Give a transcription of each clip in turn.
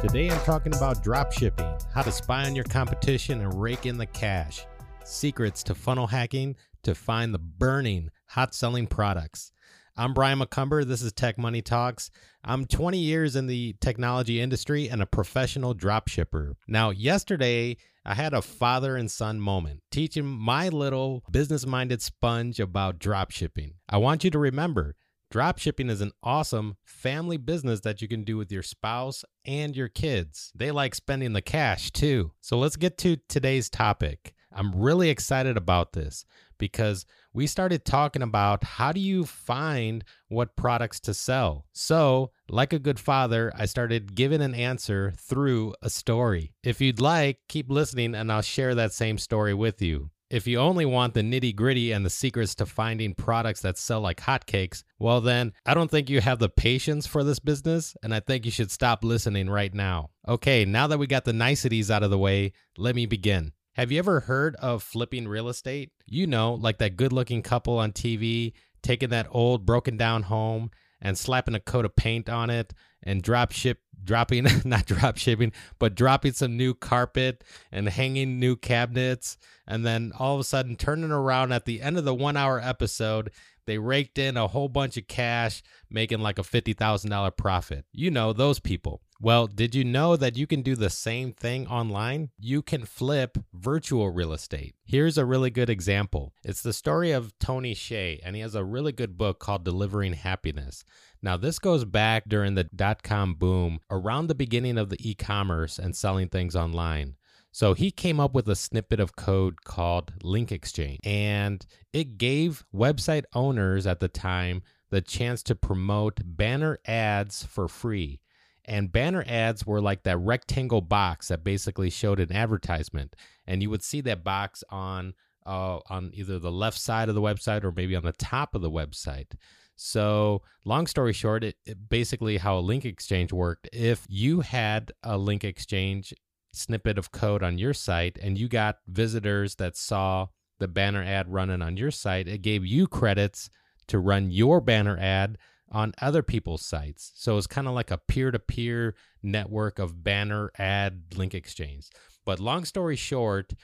Today I'm talking about drop shipping, how to spy on your competition and rake in the cash, secrets to funnel hacking to find the burning, hot selling products. I'm Brian McCumber. This is Tech Money Talks. I'm 20 years in the technology industry and a professional drop shipper. Now, yesterday, I had a father and son moment teaching my little business minded sponge about drop shipping. I want you to remember Dropshipping is an awesome family business that you can do with your spouse and your kids. They like spending the cash too. So let's get to today's topic. I'm really excited about this because we started talking about how do you find what products to sell. So, like a good father, I started giving an answer through a story. If you'd like, keep listening and I'll share that same story with you. If you only want the nitty gritty and the secrets to finding products that sell like hotcakes, well, then I don't think you have the patience for this business, and I think you should stop listening right now. Okay, now that we got the niceties out of the way, let me begin. Have you ever heard of flipping real estate? You know, like that good looking couple on TV taking that old broken down home and slapping a coat of paint on it and drop ship dropping not drop shipping but dropping some new carpet and hanging new cabinets and then all of a sudden turning around at the end of the 1 hour episode they raked in a whole bunch of cash making like a $50,000 profit. You know those people. Well, did you know that you can do the same thing online? You can flip virtual real estate. Here's a really good example. It's the story of Tony Hsieh, and he has a really good book called Delivering Happiness. Now, this goes back during the dot com boom around the beginning of the e commerce and selling things online. So he came up with a snippet of code called Link Exchange, and it gave website owners at the time the chance to promote banner ads for free. And banner ads were like that rectangle box that basically showed an advertisement, and you would see that box on uh, on either the left side of the website or maybe on the top of the website. So, long story short, it, it, basically how a link exchange worked. If you had a link exchange snippet of code on your site and you got visitors that saw the banner ad running on your site, it gave you credits to run your banner ad on other people's sites. So it's kind of like a peer to peer network of banner ad link exchange. But long story short,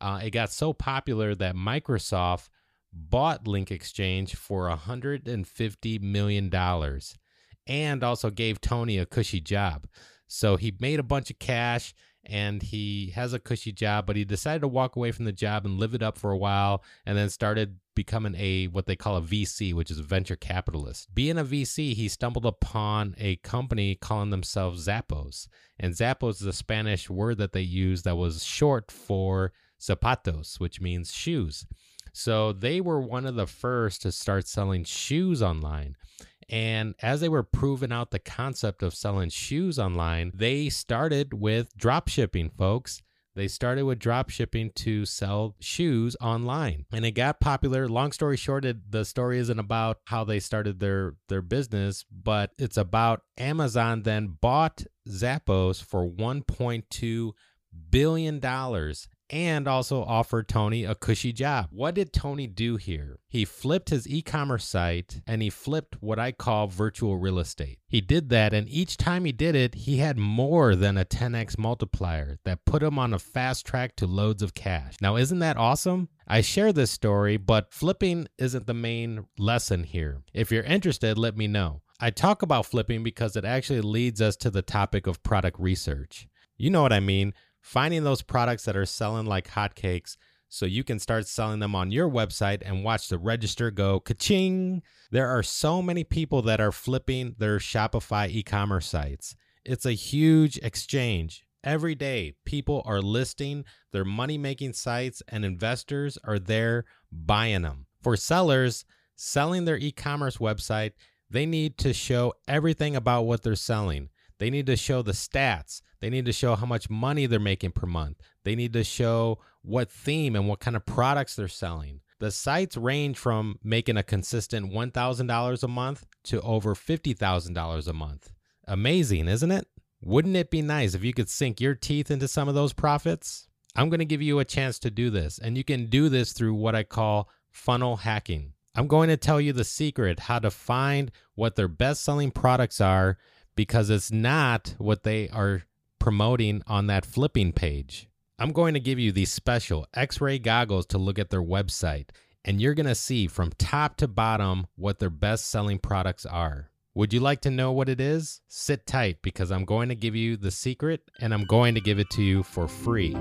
uh, it got so popular that Microsoft bought Link Exchange for $150 million and also gave Tony a cushy job. So he made a bunch of cash and he has a cushy job, but he decided to walk away from the job and live it up for a while and then started becoming a what they call a VC, which is a venture capitalist. Being a VC, he stumbled upon a company calling themselves Zappos. And Zappos is a Spanish word that they use that was short for zapatos, which means shoes. So they were one of the first to start selling shoes online. And as they were proving out the concept of selling shoes online, they started with drop shipping, folks. They started with drop shipping to sell shoes online. And it got popular. Long story short, it, the story isn't about how they started their, their business, but it's about Amazon then bought Zappos for $1.2 billion and also offered Tony a cushy job. What did Tony do here? He flipped his e commerce site and he flipped what I call virtual real estate. He did that, and each time he did it, he had more than a 10x multiplier that put him on a fast track to loads of cash. Now, isn't that awesome? I share this story, but flipping isn't the main lesson here. If you're interested, let me know. I talk about flipping because it actually leads us to the topic of product research. You know what I mean finding those products that are selling like hotcakes so you can start selling them on your website and watch the register go ka-ching. There are so many people that are flipping their Shopify e-commerce sites. It's a huge exchange. Every day, people are listing their money making sites and investors are there buying them. For sellers, selling their e commerce website, they need to show everything about what they're selling. They need to show the stats. They need to show how much money they're making per month. They need to show what theme and what kind of products they're selling. The sites range from making a consistent $1,000 a month to over $50,000 a month. Amazing, isn't it? Wouldn't it be nice if you could sink your teeth into some of those profits? I'm going to give you a chance to do this, and you can do this through what I call funnel hacking. I'm going to tell you the secret how to find what their best selling products are because it's not what they are promoting on that flipping page. I'm going to give you these special x ray goggles to look at their website, and you're going to see from top to bottom what their best selling products are. Would you like to know what it is? Sit tight because I'm going to give you the secret and I'm going to give it to you for free.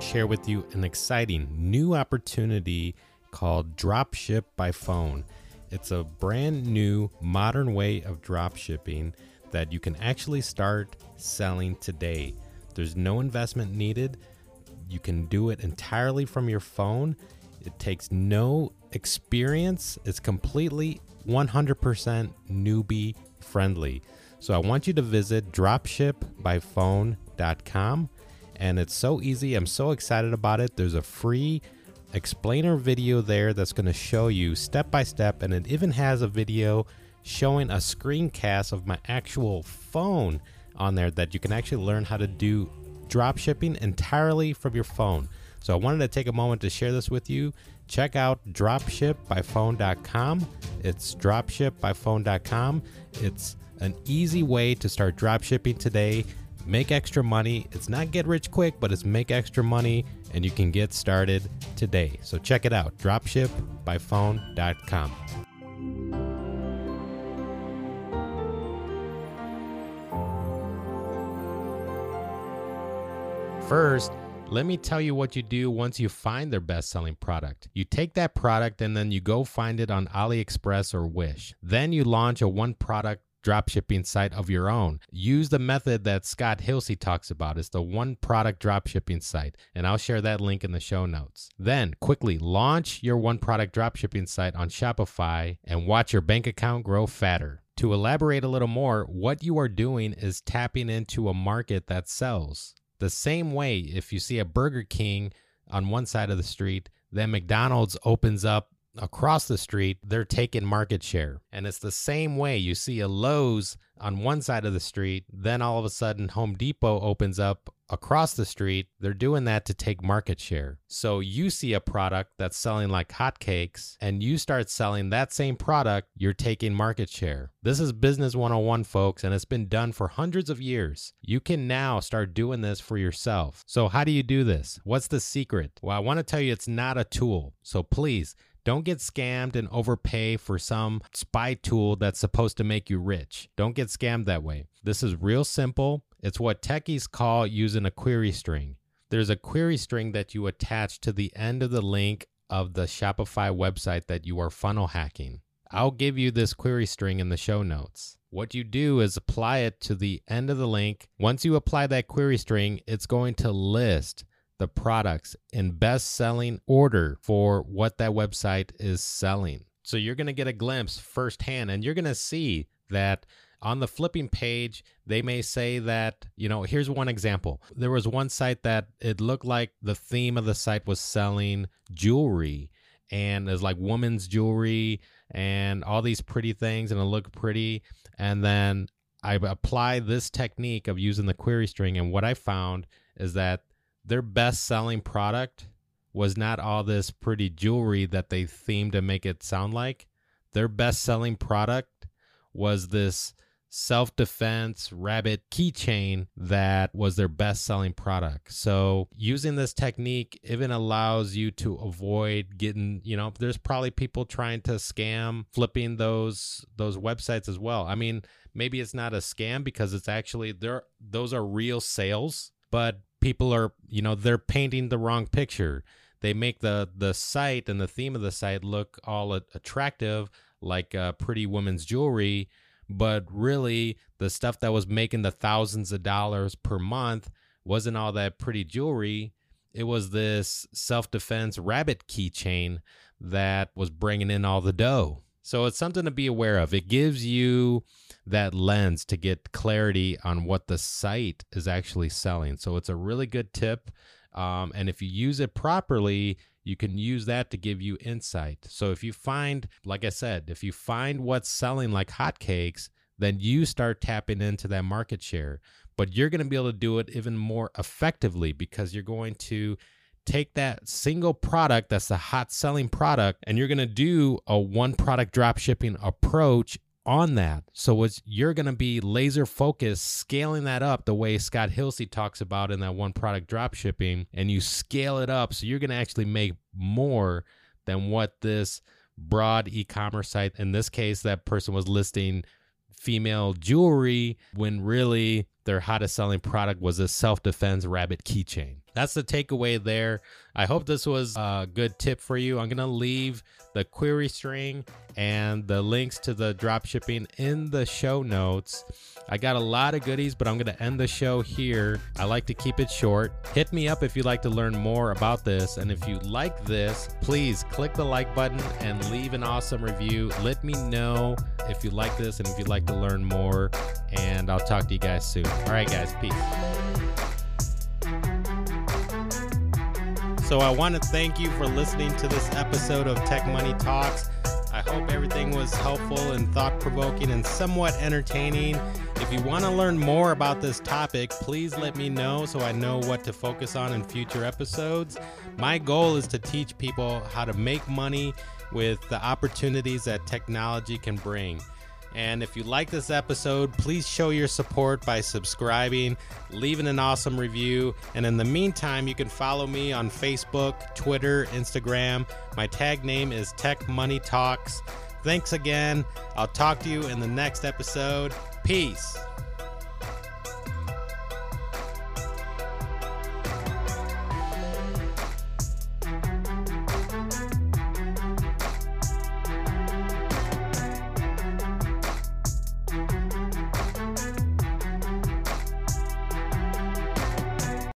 Share with you an exciting new opportunity called Dropship by Phone. It's a brand new, modern way of drop shipping that you can actually start selling today. There's no investment needed. You can do it entirely from your phone. It takes no experience. It's completely 100% newbie friendly. So I want you to visit dropshipbyphone.com and it's so easy. I'm so excited about it. There's a free explainer video there that's going to show you step by step, and it even has a video showing a screencast of my actual phone on there that you can actually learn how to do drop shipping entirely from your phone. So I wanted to take a moment to share this with you. Check out dropshipbyphone.com. It's dropshipbyphone.com. It's an easy way to start drop shipping today. Make extra money. It's not get rich quick, but it's make extra money and you can get started today. So check it out dropshipbyphone.com. First, let me tell you what you do once you find their best selling product. You take that product and then you go find it on AliExpress or Wish. Then you launch a one product dropshipping site of your own. Use the method that Scott Hilse talks about. It's the one product dropshipping site, and I'll share that link in the show notes. Then quickly launch your one product dropshipping site on Shopify and watch your bank account grow fatter. To elaborate a little more, what you are doing is tapping into a market that sells. The same way, if you see a Burger King on one side of the street, then McDonald's opens up across the street, they're taking market share. And it's the same way you see a Lowe's on one side of the street, then all of a sudden Home Depot opens up across the street. They're doing that to take market share. So you see a product that's selling like hotcakes and you start selling that same product, you're taking market share. This is Business 101, folks, and it's been done for hundreds of years. You can now start doing this for yourself. So, how do you do this? What's the secret? Well, I want to tell you it's not a tool. So, please, don't get scammed and overpay for some spy tool that's supposed to make you rich. Don't get scammed that way. This is real simple. It's what techies call using a query string. There's a query string that you attach to the end of the link of the Shopify website that you are funnel hacking. I'll give you this query string in the show notes. What you do is apply it to the end of the link. Once you apply that query string, it's going to list the products in best selling order for what that website is selling. So you're going to get a glimpse firsthand and you're going to see that on the flipping page, they may say that, you know, here's one example. There was one site that it looked like the theme of the site was selling jewelry and it's like women's jewelry and all these pretty things and it looked pretty. And then I apply this technique of using the query string. And what I found is that their best selling product was not all this pretty jewelry that they themed to make it sound like. Their best selling product was this self defense rabbit keychain that was their best selling product. So, using this technique even allows you to avoid getting, you know, there's probably people trying to scam flipping those those websites as well. I mean, maybe it's not a scam because it's actually there those are real sales, but people are you know they're painting the wrong picture. They make the the site and the theme of the site look all attractive like uh, pretty woman's jewelry but really the stuff that was making the thousands of dollars per month wasn't all that pretty jewelry. It was this self-defense rabbit keychain that was bringing in all the dough so it's something to be aware of it gives you that lens to get clarity on what the site is actually selling. So it's a really good tip. Um, and if you use it properly, you can use that to give you insight. So if you find, like I said, if you find what's selling like hotcakes, then you start tapping into that market share. But you're going to be able to do it even more effectively because you're going to take that single product that's the hot selling product and you're going to do a one product drop shipping approach on that. So it's you're going to be laser focused scaling that up the way Scott Hilse talks about in that one product drop shipping and you scale it up so you're going to actually make more than what this broad e-commerce site in this case that person was listing female jewelry when really their hottest selling product was a self-defense rabbit keychain that's the takeaway there. I hope this was a good tip for you. I'm going to leave the query string and the links to the drop shipping in the show notes. I got a lot of goodies, but I'm going to end the show here. I like to keep it short. Hit me up if you'd like to learn more about this. And if you like this, please click the like button and leave an awesome review. Let me know if you like this and if you'd like to learn more. And I'll talk to you guys soon. All right, guys. Peace. So I want to thank you for listening to this episode of Tech Money Talks. I hope everything was helpful and thought provoking and somewhat entertaining. If you want to learn more about this topic, please let me know so I know what to focus on in future episodes. My goal is to teach people how to make money with the opportunities that technology can bring. And if you like this episode, please show your support by subscribing, leaving an awesome review. And in the meantime, you can follow me on Facebook, Twitter, Instagram. My tag name is Tech Money Talks. Thanks again. I'll talk to you in the next episode. Peace.